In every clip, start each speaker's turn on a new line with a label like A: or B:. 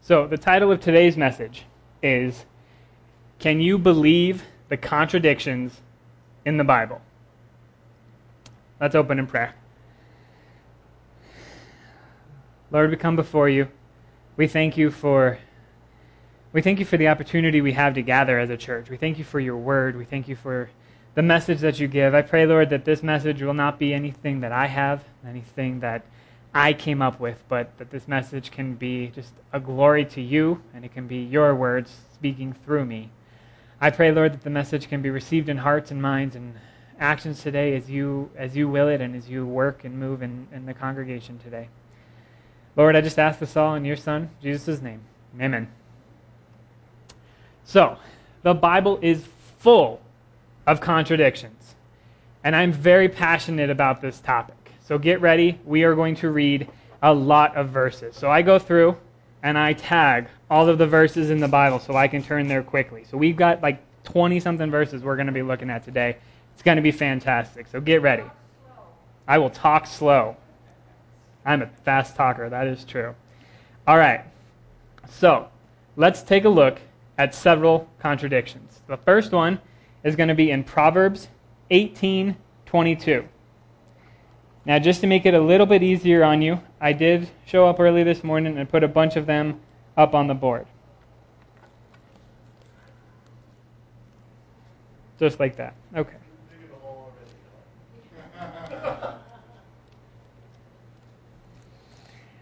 A: So, the title of today's message is Can You Believe the Contradictions in the Bible? Let's open in prayer. Lord, we come before you. We thank you for we thank you for the opportunity we have to gather as a church. We thank you for your word. We thank you for the message that you give. I pray, Lord, that this message will not be anything that I have, anything that I came up with, but that this message can be just a glory to you and it can be your words speaking through me. I pray, Lord, that the message can be received in hearts and minds and actions today as you as you will it and as you work and move in, in the congregation today. Lord, I just ask this all in your Son, Jesus' name. Amen. So, the Bible is full of contradictions. And I'm very passionate about this topic. So get ready. We are going to read a lot of verses. So I go through and I tag all of the verses in the Bible so I can turn there quickly. So we've got like 20 something verses we're going to be looking at today. It's going to be fantastic. So get ready. I will talk slow. I'm a fast talker. That is true. All right. So let's take a look at several contradictions. The first one is going to be in Proverbs 18:22. Now, just to make it a little bit easier on you, I did show up early this morning and put a bunch of them up on the board. Just like that. Okay.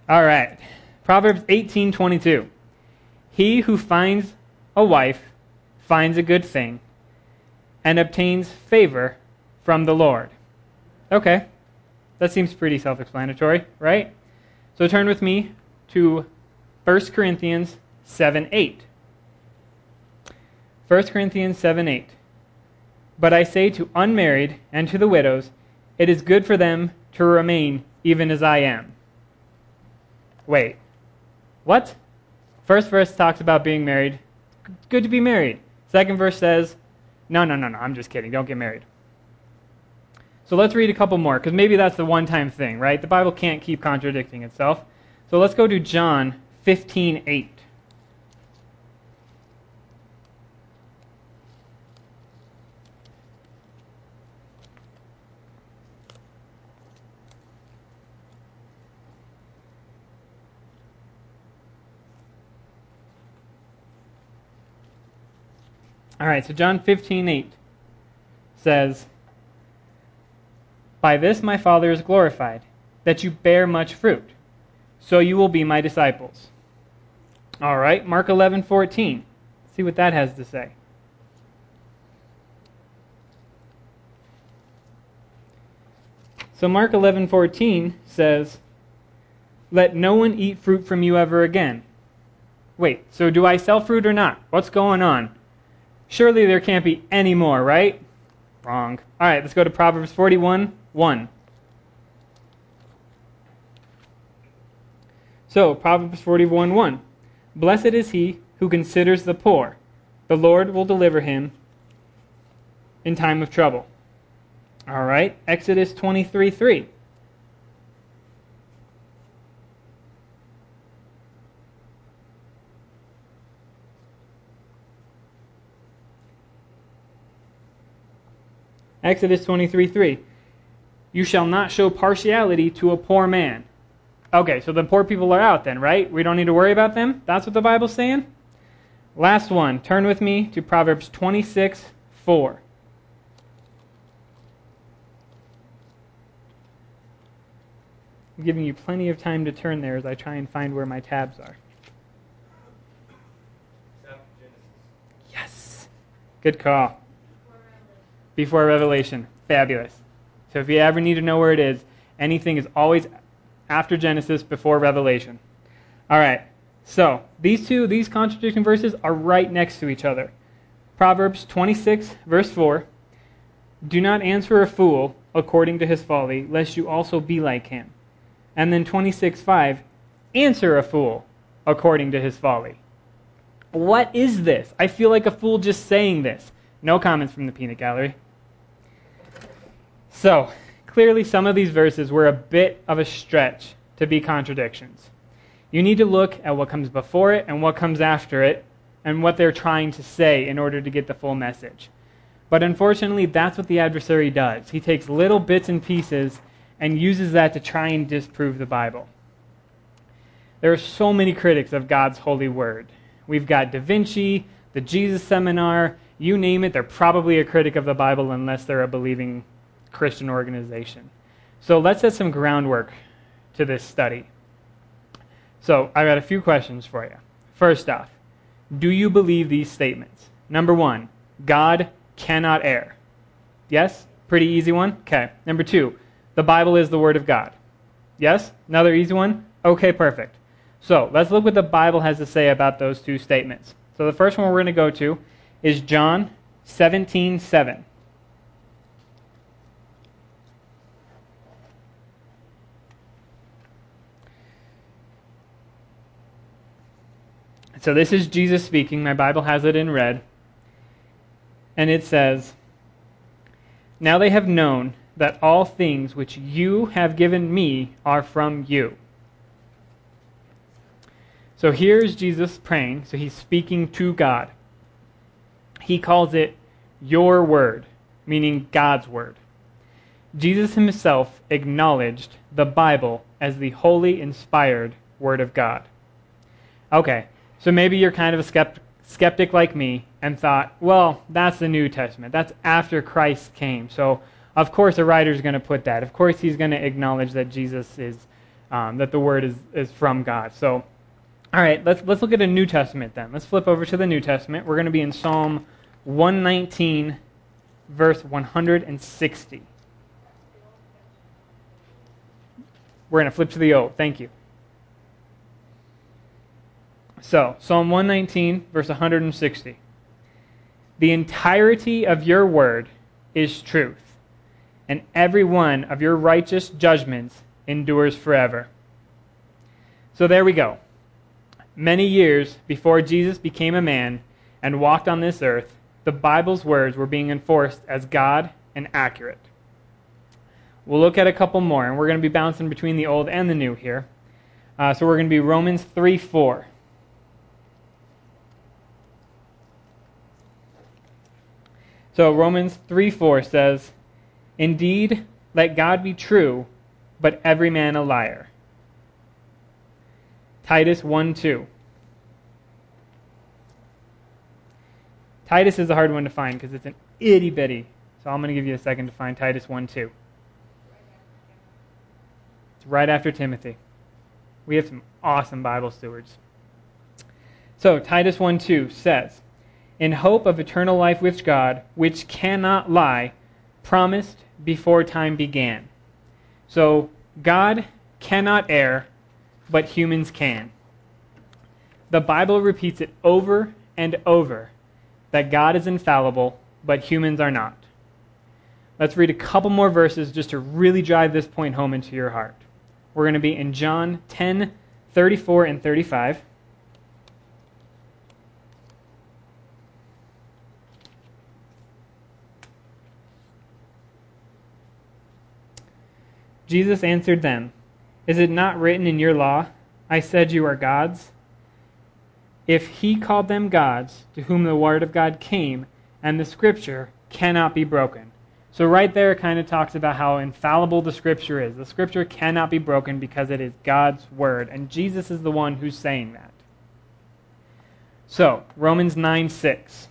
A: All right. Proverbs 18:22. He who finds a wife finds a good thing and obtains favor from the Lord. Okay. That seems pretty self explanatory, right? So turn with me to 1 Corinthians 7 8. 1 Corinthians 7 8. But I say to unmarried and to the widows, it is good for them to remain even as I am. Wait, what? First verse talks about being married. Good to be married. Second verse says, no, no, no, no, I'm just kidding. Don't get married. So let's read a couple more, because maybe that's the one time thing, right? The Bible can't keep contradicting itself. So let's go to John 15 8. All right, so John 15 8 says, by this my Father is glorified, that you bear much fruit. So you will be my disciples. All right, Mark 11, 14. See what that has to say. So Mark 11, 14 says, Let no one eat fruit from you ever again. Wait, so do I sell fruit or not? What's going on? Surely there can't be any more, right? Wrong. All right, let's go to Proverbs 41, 1. So, Proverbs 41 1. Blessed is he who considers the poor. The Lord will deliver him in time of trouble. All right, Exodus 23 3. Exodus 23 3. You shall not show partiality to a poor man. Okay, so the poor people are out then, right? We don't need to worry about them? That's what the Bible's saying? Last one. Turn with me to Proverbs 26 4. I'm giving you plenty of time to turn there as I try and find where my tabs are. Yes. Good call. Before Revelation. Fabulous. So if you ever need to know where it is, anything is always after Genesis, before Revelation. All right. So these two, these contradiction verses are right next to each other. Proverbs 26, verse 4 Do not answer a fool according to his folly, lest you also be like him. And then 26, 5 Answer a fool according to his folly. What is this? I feel like a fool just saying this. No comments from the peanut gallery. So, clearly, some of these verses were a bit of a stretch to be contradictions. You need to look at what comes before it and what comes after it and what they're trying to say in order to get the full message. But unfortunately, that's what the adversary does. He takes little bits and pieces and uses that to try and disprove the Bible. There are so many critics of God's holy word. We've got Da Vinci, the Jesus Seminar, you name it, they're probably a critic of the Bible unless they're a believing Christian organization. So let's set some groundwork to this study. So I've got a few questions for you. First off, do you believe these statements? Number one, God cannot err. Yes? Pretty easy one? Okay. Number two, the Bible is the Word of God. Yes? Another easy one? Okay, perfect. So let's look what the Bible has to say about those two statements. So the first one we're going to go to is John 17 7. So this is Jesus speaking. My Bible has it in red. And it says, Now they have known that all things which you have given me are from you. So here's Jesus praying. So he's speaking to God. He calls it your word, meaning God's word. Jesus himself acknowledged the Bible as the holy, inspired word of God. Okay, so maybe you're kind of a skeptic, skeptic like me and thought, well, that's the New Testament. That's after Christ came. So, of course, a writer's going to put that. Of course, he's going to acknowledge that Jesus is, um, that the word is, is from God. So, all right, let's, let's look at a New Testament then. Let's flip over to the New Testament. We're going to be in Psalm 119, verse 160. We're going to flip to the Old. Thank you. So, Psalm 119, verse 160. The entirety of your word is truth, and every one of your righteous judgments endures forever. So there we go. Many years before Jesus became a man and walked on this earth, the Bible's words were being enforced as God and accurate. We'll look at a couple more, and we're going to be bouncing between the old and the new here. Uh, so we're going to be Romans 3 4. So Romans 3 4 says, Indeed, let God be true, but every man a liar. Titus 1 2. Titus is a hard one to find because it's an itty bitty. So I'm going to give you a second to find Titus 1 2. It's right after Timothy. We have some awesome Bible stewards. So Titus 1 2 says, in hope of eternal life with God, which cannot lie, promised before time began. So, God cannot err, but humans can. The Bible repeats it over and over that God is infallible, but humans are not. Let's read a couple more verses just to really drive this point home into your heart. We're going to be in John 10 34 and 35. Jesus answered them, Is it not written in your law, I said you are gods? If he called them gods, to whom the word of God came, and the scripture cannot be broken. So, right there, it kind of talks about how infallible the scripture is. The scripture cannot be broken because it is God's word, and Jesus is the one who's saying that. So, Romans 9 6.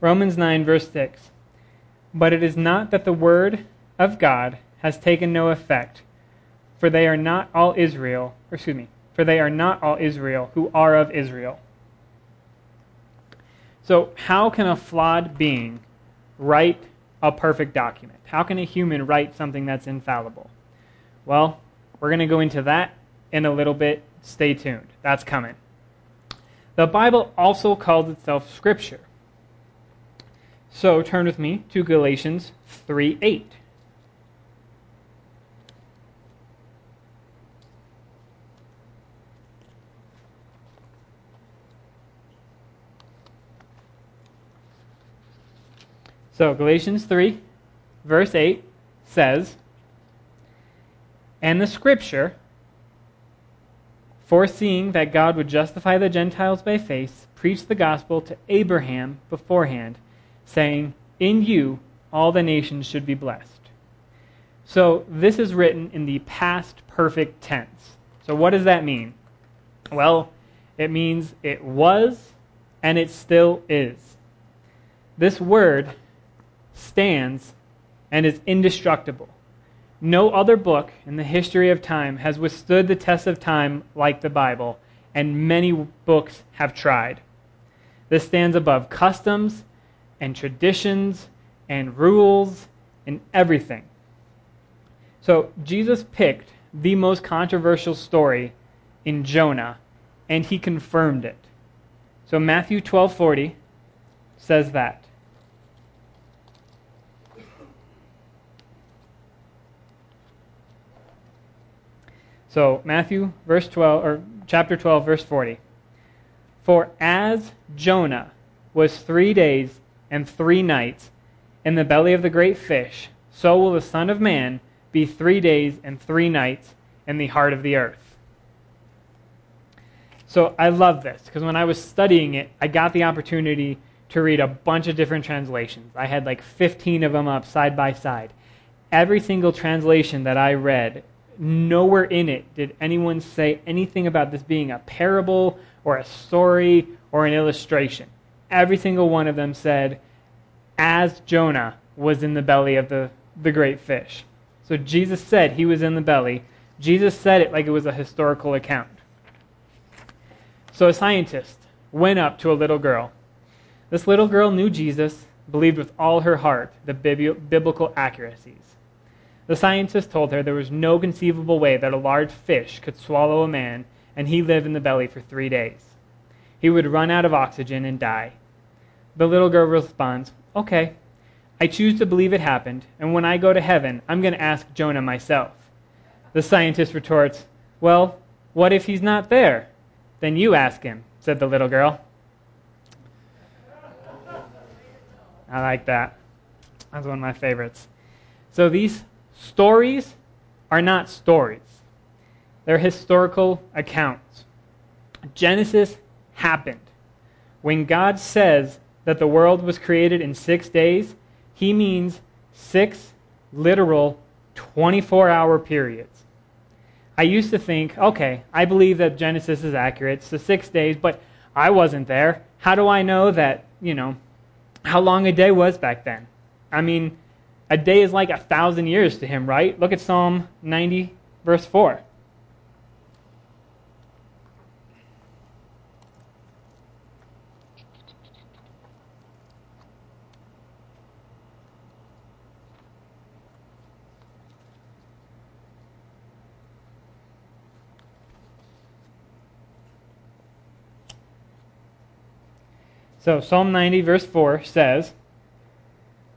A: Romans 9, verse 6. But it is not that the word of God has taken no effect, for they are not all Israel, excuse me, for they are not all Israel who are of Israel. So, how can a flawed being write a perfect document? How can a human write something that's infallible? Well, we're going to go into that in a little bit. Stay tuned. That's coming. The Bible also calls itself Scripture. So turn with me to Galatians 3 8. So Galatians 3, verse 8 says, And the scripture, foreseeing that God would justify the Gentiles by faith, preached the gospel to Abraham beforehand saying, In you all the nations should be blessed. So, this is written in the past perfect tense. So, what does that mean? Well, it means it was and it still is. This word stands and is indestructible. No other book in the history of time has withstood the test of time like the Bible, and many books have tried. This stands above customs and traditions and rules and everything. So Jesus picked the most controversial story in Jonah and he confirmed it. So Matthew 12:40 says that. So Matthew verse 12 or chapter 12 verse 40. For as Jonah was 3 days and 3 nights in the belly of the great fish, so will the son of man be 3 days and 3 nights in the heart of the earth. So I love this because when I was studying it, I got the opportunity to read a bunch of different translations. I had like 15 of them up side by side. Every single translation that I read nowhere in it did anyone say anything about this being a parable or a story or an illustration. Every single one of them said, as Jonah was in the belly of the, the great fish. So Jesus said he was in the belly. Jesus said it like it was a historical account. So a scientist went up to a little girl. This little girl knew Jesus, believed with all her heart the biblical accuracies. The scientist told her there was no conceivable way that a large fish could swallow a man and he live in the belly for three days. He would run out of oxygen and die. The little girl responds, Okay, I choose to believe it happened, and when I go to heaven, I'm going to ask Jonah myself. The scientist retorts, Well, what if he's not there? Then you ask him, said the little girl. I like that. That's one of my favorites. So these Stories are not stories, they're historical accounts. Genesis happened. When God says that the world was created in six days, he means six literal 24 hour periods. I used to think, okay, I believe that Genesis is accurate. It's the six days, but I wasn't there. How do I know that, you know, how long a day was back then? I mean, a day is like a thousand years to him, right? Look at Psalm 90, verse 4. So, Psalm 90, verse 4 says,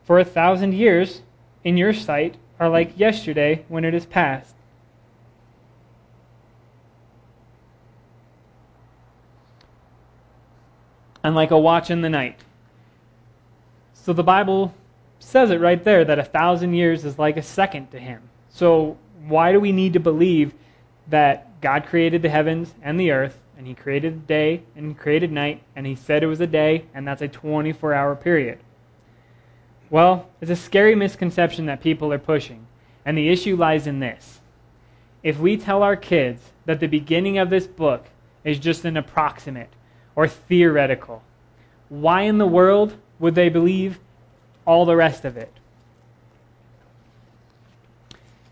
A: for a thousand years in your sight are like yesterday when it is past. And like a watch in the night. So the Bible says it right there that a thousand years is like a second to him. So why do we need to believe that God created the heavens and the earth, and he created day and created night, and he said it was a day, and that's a 24 hour period? Well, it's a scary misconception that people are pushing, and the issue lies in this. If we tell our kids that the beginning of this book is just an approximate or theoretical, why in the world would they believe all the rest of it?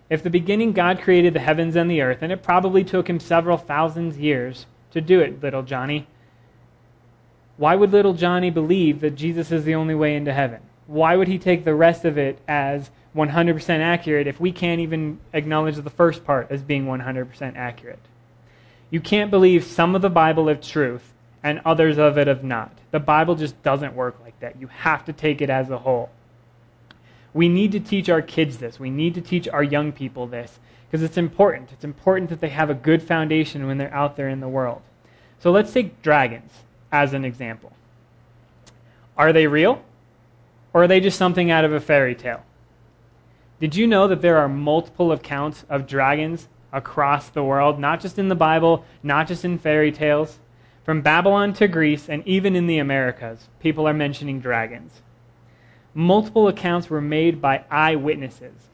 A: If the beginning God created the heavens and the earth, and it probably took him several thousand years to do it, little Johnny, why would little Johnny believe that Jesus is the only way into heaven? why would he take the rest of it as 100% accurate if we can't even acknowledge the first part as being 100% accurate? You can't believe some of the Bible of truth and others of it of not. The Bible just doesn't work like that. You have to take it as a whole. We need to teach our kids this. We need to teach our young people this because it's important. It's important that they have a good foundation when they're out there in the world. So let's take dragons as an example. Are they real? Or are they just something out of a fairy tale? Did you know that there are multiple accounts of dragons across the world, not just in the Bible, not just in fairy tales? From Babylon to Greece, and even in the Americas, people are mentioning dragons. Multiple accounts were made by eyewitnesses,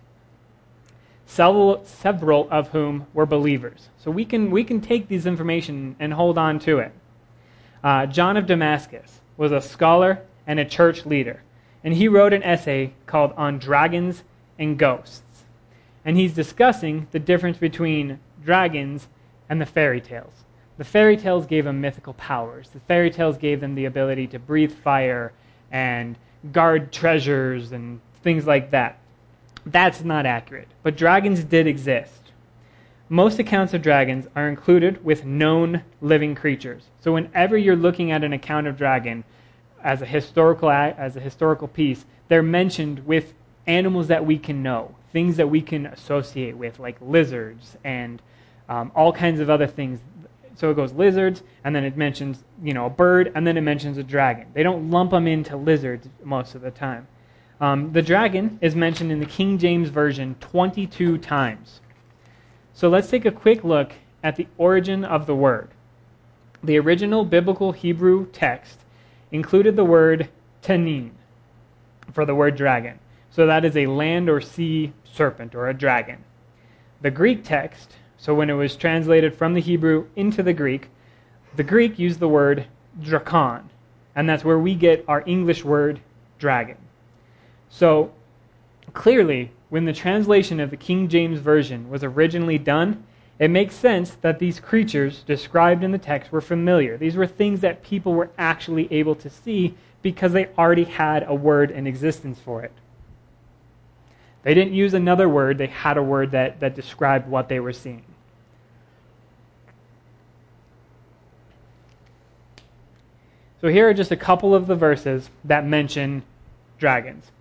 A: several, several of whom were believers. So we can, we can take these information and hold on to it. Uh, John of Damascus was a scholar and a church leader, and he wrote an essay called On Dragons and Ghosts. And he's discussing the difference between dragons and the fairy tales. The fairy tales gave them mythical powers. The fairy tales gave them the ability to breathe fire and guard treasures and things like that. That's not accurate. But dragons did exist. Most accounts of dragons are included with known living creatures. So whenever you're looking at an account of dragon as a historical as a historical piece, they're mentioned with animals that we can know, things that we can associate with, like lizards and um, all kinds of other things so it goes lizards, and then it mentions, you know, a bird, and then it mentions a dragon. They don't lump them into lizards most of the time. Um, the dragon is mentioned in the King James Version 22 times. So let's take a quick look at the origin of the word. The original biblical Hebrew text included the word tanin for the word dragon. So that is a land or sea serpent or a dragon. The Greek text so when it was translated from the Hebrew into the Greek, the Greek used the word drakon, and that's where we get our English word dragon. So clearly, when the translation of the King James Version was originally done, it makes sense that these creatures described in the text were familiar. These were things that people were actually able to see because they already had a word in existence for it. They didn't use another word, they had a word that, that described what they were seeing. So here are just a couple of the verses that mention dragons.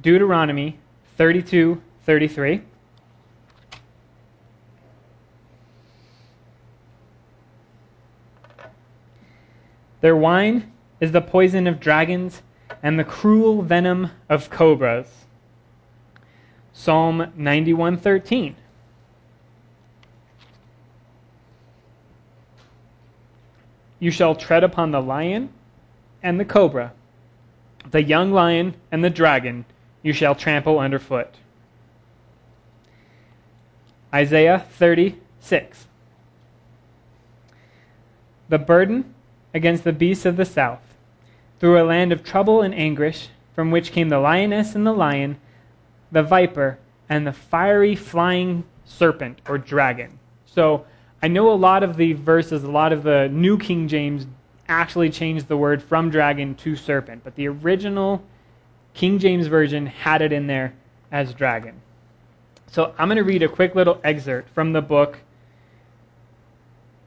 A: Deuteronomy 32 33. Their wine is the poison of dragons and the cruel venom of cobras. Psalm 91:13. You shall tread upon the lion and the cobra, the young lion and the dragon you shall trample underfoot. Isaiah 36. The burden against the beasts of the south, through a land of trouble and anguish, from which came the lioness and the lion, the viper, and the fiery flying serpent or dragon. So I know a lot of the verses, a lot of the New King James actually changed the word from dragon to serpent, but the original King James Version had it in there as dragon. So I'm going to read a quick little excerpt from the book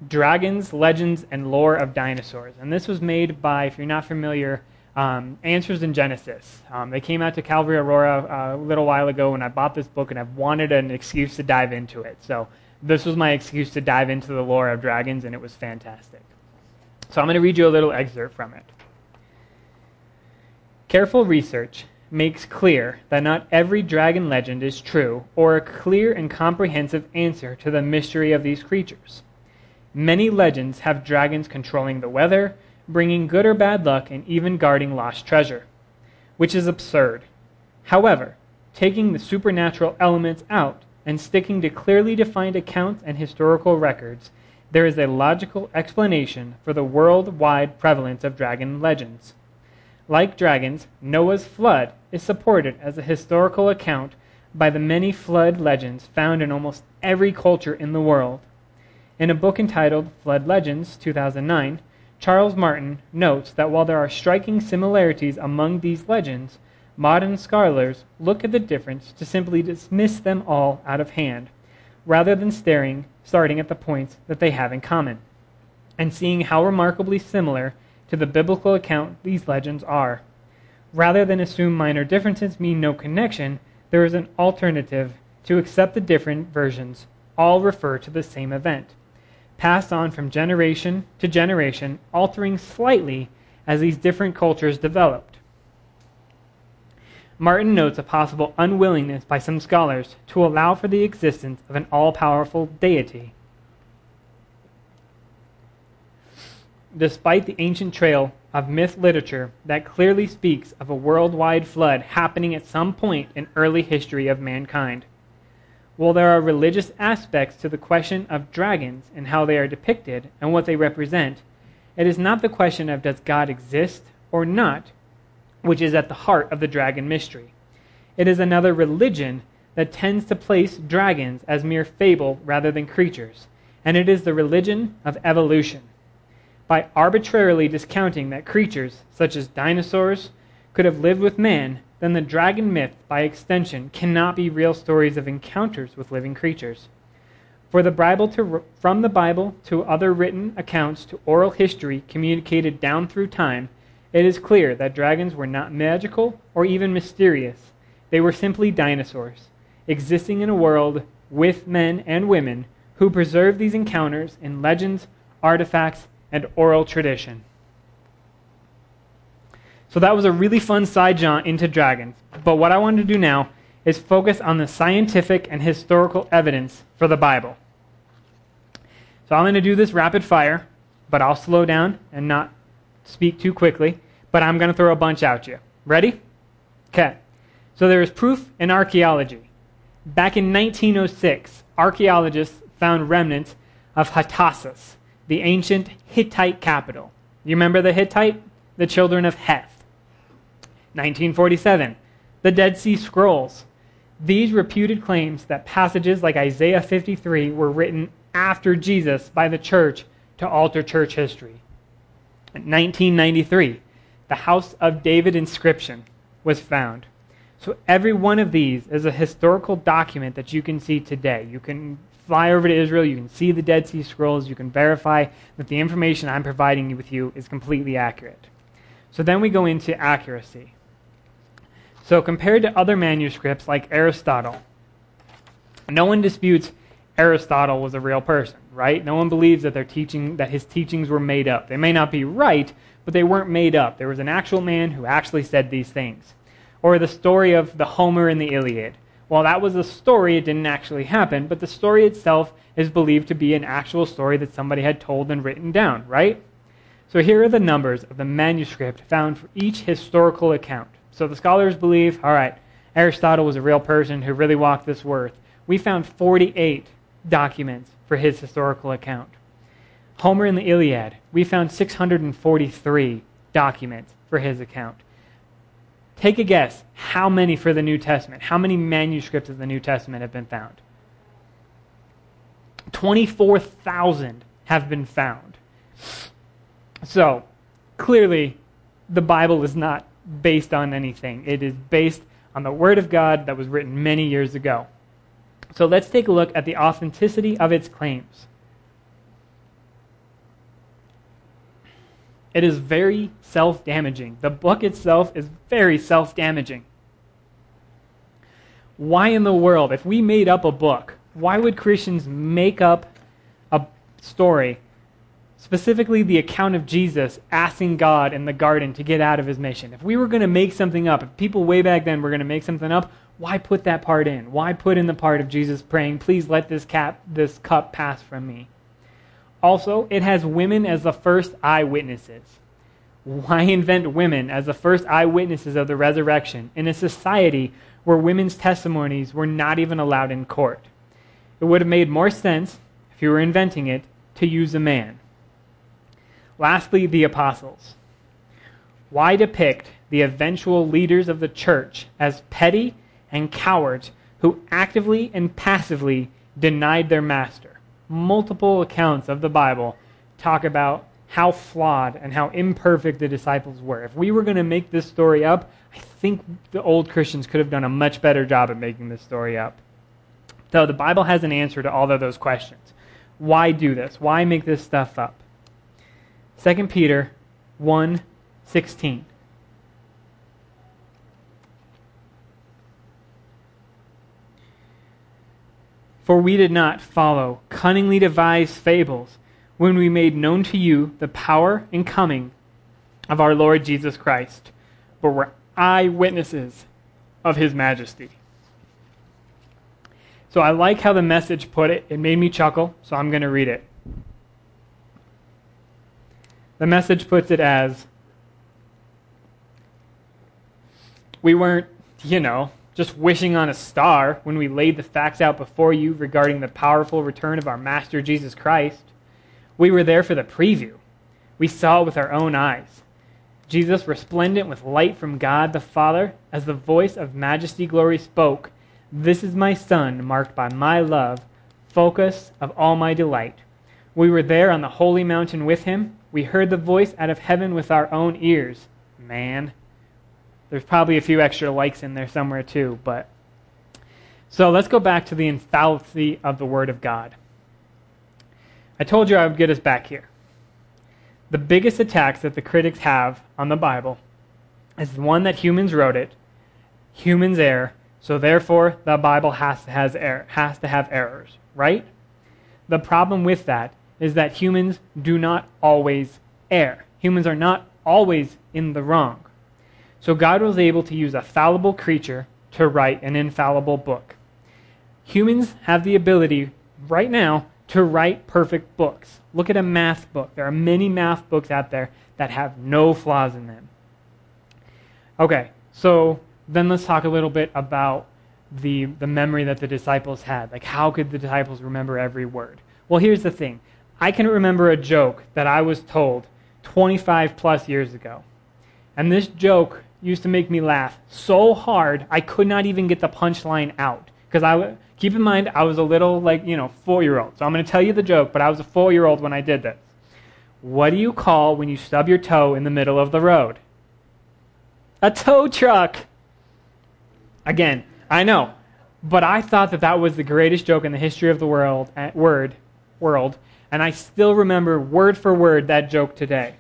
A: Dragons, Legends, and Lore of Dinosaurs. And this was made by, if you're not familiar, um, Answers in Genesis. Um, they came out to Calvary Aurora uh, a little while ago, and I bought this book, and I've wanted an excuse to dive into it. So this was my excuse to dive into the lore of dragons, and it was fantastic. So I'm going to read you a little excerpt from it. Careful research makes clear that not every dragon legend is true or a clear and comprehensive answer to the mystery of these creatures. Many legends have dragons controlling the weather, bringing good or bad luck, and even guarding lost treasure, which is absurd. However, taking the supernatural elements out, and sticking to clearly defined accounts and historical records, there is a logical explanation for the worldwide prevalence of dragon legends. Like dragons, Noah's flood is supported as a historical account by the many flood legends found in almost every culture in the world. In a book entitled Flood Legends 2009, Charles Martin notes that while there are striking similarities among these legends, modern scholars look at the difference to simply dismiss them all out of hand, rather than staring, starting at the points that they have in common, and seeing how remarkably similar to the biblical account these legends are. Rather than assume minor differences mean no connection, there is an alternative to accept the different versions all refer to the same event, passed on from generation to generation, altering slightly as these different cultures developed. Martin notes a possible unwillingness by some scholars to allow for the existence of an all powerful deity. Despite the ancient trail of myth literature that clearly speaks of a worldwide flood happening at some point in early history of mankind. While there are religious aspects to the question of dragons and how they are depicted and what they represent, it is not the question of does God exist or not which is at the heart of the dragon mystery. It is another religion that tends to place dragons as mere fable rather than creatures, and it is the religion of evolution by arbitrarily discounting that creatures, such as dinosaurs, could have lived with man, then the dragon myth, by extension, cannot be real stories of encounters with living creatures. For the Bible to, from the Bible to other written accounts to oral history communicated down through time, it is clear that dragons were not magical or even mysterious. They were simply dinosaurs, existing in a world with men and women who preserved these encounters in legends, artifacts, and oral tradition. So that was a really fun side jaunt into dragons. But what I want to do now is focus on the scientific and historical evidence for the Bible. So I'm going to do this rapid fire, but I'll slow down and not speak too quickly. But I'm going to throw a bunch out you. Ready? Okay. So there is proof in archaeology. Back in 1906, archaeologists found remnants of Hattusas, the ancient Hittite capital. You remember the Hittite? The children of Heth. 1947, the Dead Sea Scrolls. These reputed claims that passages like Isaiah 53 were written after Jesus by the church to alter church history. 1993, the House of David inscription was found. So every one of these is a historical document that you can see today. You can fly over to Israel, you can see the Dead Sea Scrolls, you can verify that the information I'm providing you with you is completely accurate. So then we go into accuracy. So compared to other manuscripts like Aristotle, no one disputes Aristotle was a real person, right? No one believes that their teaching that his teachings were made up. They may not be right, but they weren't made up. There was an actual man who actually said these things. Or the story of the Homer and the Iliad. While that was a story, it didn't actually happen, but the story itself is believed to be an actual story that somebody had told and written down, right? So here are the numbers of the manuscript found for each historical account. So the scholars believe, all right, Aristotle was a real person who really walked this earth. We found 48 documents for his historical account. Homer in the Iliad, we found 643 documents for his account. Take a guess how many for the New Testament? How many manuscripts of the New Testament have been found? 24,000 have been found. So, clearly, the Bible is not based on anything. It is based on the Word of God that was written many years ago. So, let's take a look at the authenticity of its claims. It is very self damaging. The book itself is very self damaging. Why in the world, if we made up a book, why would Christians make up a story, specifically the account of Jesus asking God in the garden to get out of his mission? If we were going to make something up, if people way back then were going to make something up, why put that part in? Why put in the part of Jesus praying, "Please let this cap this cup pass from me"? Also, it has women as the first eyewitnesses. Why invent women as the first eyewitnesses of the resurrection in a society where women's testimonies were not even allowed in court? It would have made more sense, if you were inventing it, to use a man. Lastly, the apostles. Why depict the eventual leaders of the church as petty and cowards who actively and passively denied their master? Multiple accounts of the Bible talk about how flawed and how imperfect the disciples were. If we were going to make this story up, I think the old Christians could have done a much better job at making this story up. So the Bible has an answer to all of those questions. Why do this? Why make this stuff up? 2 Peter 1 16. For we did not follow cunningly devised fables when we made known to you the power and coming of our Lord Jesus Christ, but were eyewitnesses of his majesty. So I like how the message put it. It made me chuckle, so I'm going to read it. The message puts it as We weren't, you know, just wishing on a star when we laid the facts out before you regarding the powerful return of our Master Jesus Christ. We were there for the preview. We saw it with our own eyes. Jesus, resplendent with light from God the Father, as the voice of majesty glory spoke, This is my Son, marked by my love, focus of all my delight. We were there on the holy mountain with him. We heard the voice out of heaven with our own ears. Man. There's probably a few extra likes in there somewhere too, but. So let's go back to the infallibility of the Word of God. I told you I would get us back here the biggest attacks that the critics have on the Bible is the one that humans wrote it, humans err, so therefore the Bible has to, has, error, has to have errors, right? The problem with that is that humans do not always err. Humans are not always in the wrong. So God was able to use a fallible creature to write an infallible book. Humans have the ability right now to write perfect books. Look at a math book. There are many math books out there that have no flaws in them. Okay, so then let's talk a little bit about the, the memory that the disciples had. Like, how could the disciples remember every word? Well, here's the thing I can remember a joke that I was told 25 plus years ago. And this joke used to make me laugh so hard I could not even get the punchline out. Because I, Keep in mind, I was a little, like, you know, four year old. So I'm going to tell you the joke, but I was a four year old when I did this. What do you call when you stub your toe in the middle of the road? A tow truck. Again, I know, but I thought that that was the greatest joke in the history of the world, uh, word, world, and I still remember word for word that joke today.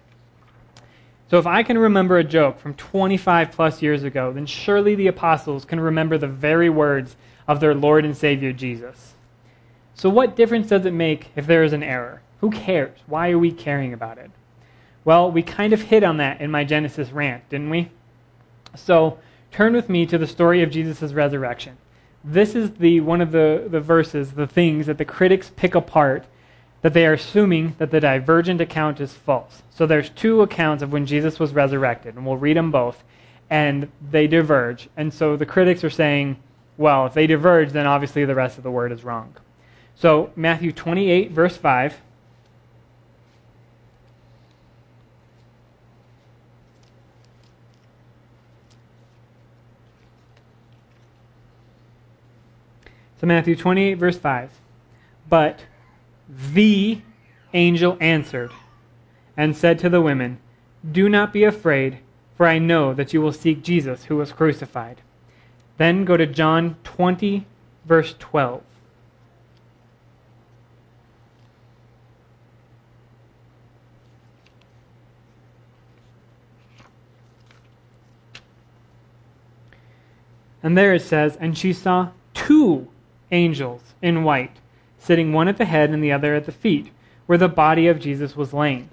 A: So if I can remember a joke from 25 plus years ago, then surely the apostles can remember the very words of their Lord and Savior Jesus. So, what difference does it make if there is an error? Who cares? Why are we caring about it? Well, we kind of hit on that in my Genesis rant, didn't we? So, turn with me to the story of Jesus' resurrection. This is the one of the, the verses, the things that the critics pick apart that they are assuming that the divergent account is false. So there's two accounts of when Jesus was resurrected, and we'll read them both, and they diverge. And so the critics are saying well, if they diverge, then obviously the rest of the word is wrong. So, Matthew 28, verse 5. So, Matthew 28, verse 5. But the angel answered and said to the women, Do not be afraid, for I know that you will seek Jesus who was crucified. Then go to John 20, verse 12. And there it says, And she saw two angels in white, sitting one at the head and the other at the feet, where the body of Jesus was laying.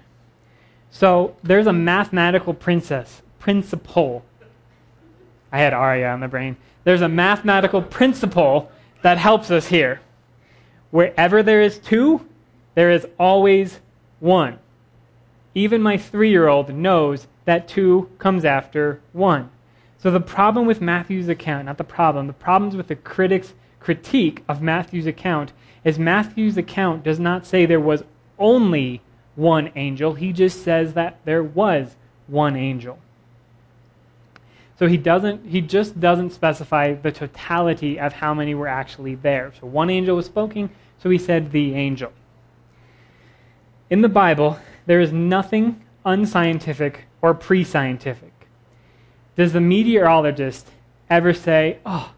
A: So there's a mathematical princess, principle. I had Aria on the brain there's a mathematical principle that helps us here. Wherever there is two, there is always one. Even my three year old knows that two comes after one. So the problem with Matthew's account, not the problem, the problems with the critics' critique of Matthew's account is Matthew's account does not say there was only one angel, he just says that there was one angel. So he doesn't he just doesn't specify the totality of how many were actually there. So one angel was speaking, so he said the angel. In the Bible, there is nothing unscientific or pre-scientific. Does the meteorologist ever say, "Oh,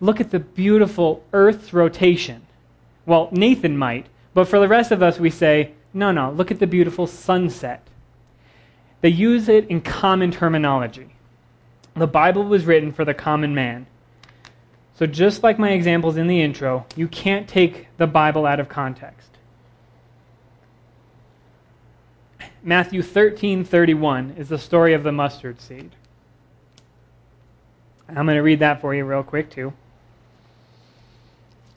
A: look at the beautiful Earth's rotation"? Well, Nathan might, but for the rest of us we say, "No, no, look at the beautiful sunset." They use it in common terminology. The Bible was written for the common man. So, just like my examples in the intro, you can't take the Bible out of context. Matthew 13:31 is the story of the mustard seed. I'm going to read that for you real quick, too.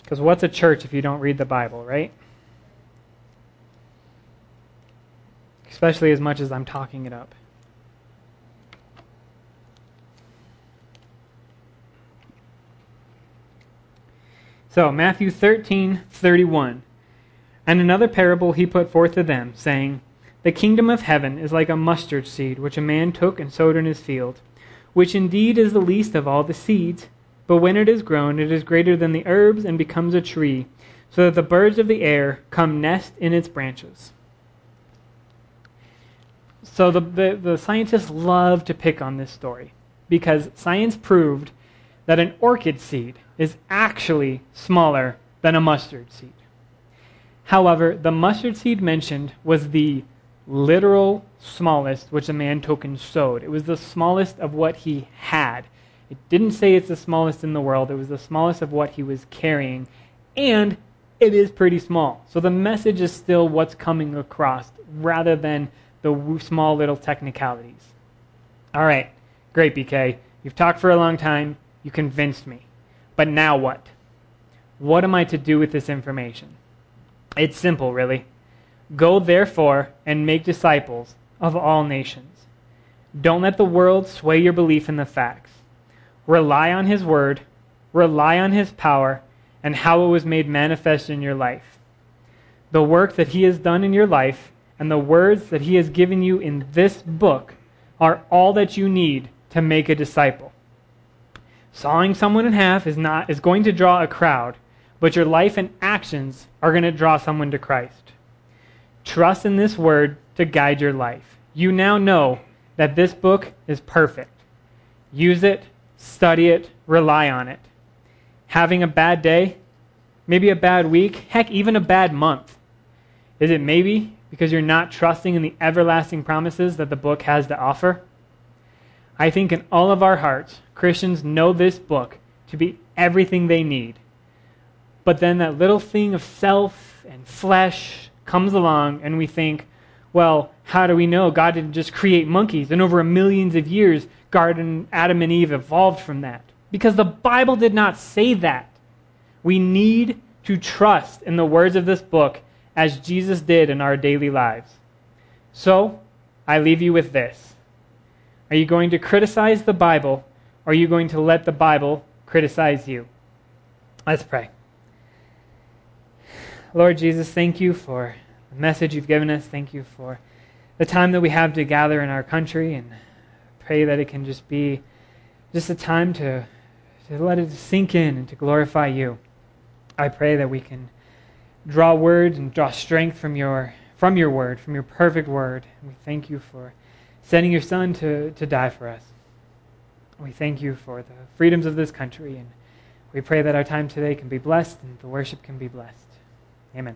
A: Because what's a church if you don't read the Bible, right? Especially as much as I'm talking it up. So, Matthew 13, 31. And another parable he put forth to them, saying, The kingdom of heaven is like a mustard seed, which a man took and sowed in his field, which indeed is the least of all the seeds but when it is grown, it is greater than the herbs and becomes a tree, so that the birds of the air come nest in its branches. So the, the, the scientists love to pick on this story because science proved that an orchid seed is actually smaller than a mustard seed. However, the mustard seed mentioned was the literal smallest which a man took and sowed. It was the smallest of what he had. It didn't say it's the smallest in the world, it was the smallest of what he was carrying. And it is pretty small. So the message is still what's coming across rather than the small little technicalities. All right, great, BK. You've talked for a long time. You convinced me. But now what? What am I to do with this information? It's simple, really. Go, therefore, and make disciples of all nations. Don't let the world sway your belief in the facts. Rely on His Word, rely on His power, and how it was made manifest in your life. The work that He has done in your life and the words that He has given you in this book are all that you need to make a disciple. Sawing someone in half is, not, is going to draw a crowd, but your life and actions are going to draw someone to Christ. Trust in this word to guide your life. You now know that this book is perfect. Use it study it, rely on it. Having a bad day, maybe a bad week, heck, even a bad month. Is it maybe because you're not trusting in the everlasting promises that the book has to offer? I think in all of our hearts, Christians know this book to be everything they need. But then that little thing of self and flesh comes along, and we think, well, how do we know God didn't just create monkeys and over millions of years garden Adam and Eve evolved from that? Because the Bible did not say that. We need to trust in the words of this book as Jesus did in our daily lives. So, I leave you with this. Are you going to criticize the Bible or are you going to let the Bible criticize you? Let's pray. Lord Jesus, thank you for the message you've given us. Thank you for the time that we have to gather in our country and pray that it can just be just a time to, to let it sink in and to glorify you. I pray that we can draw words and draw strength from your from your word, from your perfect word. We thank you for sending your son to, to die for us. We thank you for the freedoms of this country and we pray that our time today can be blessed and the worship can be blessed. Amen.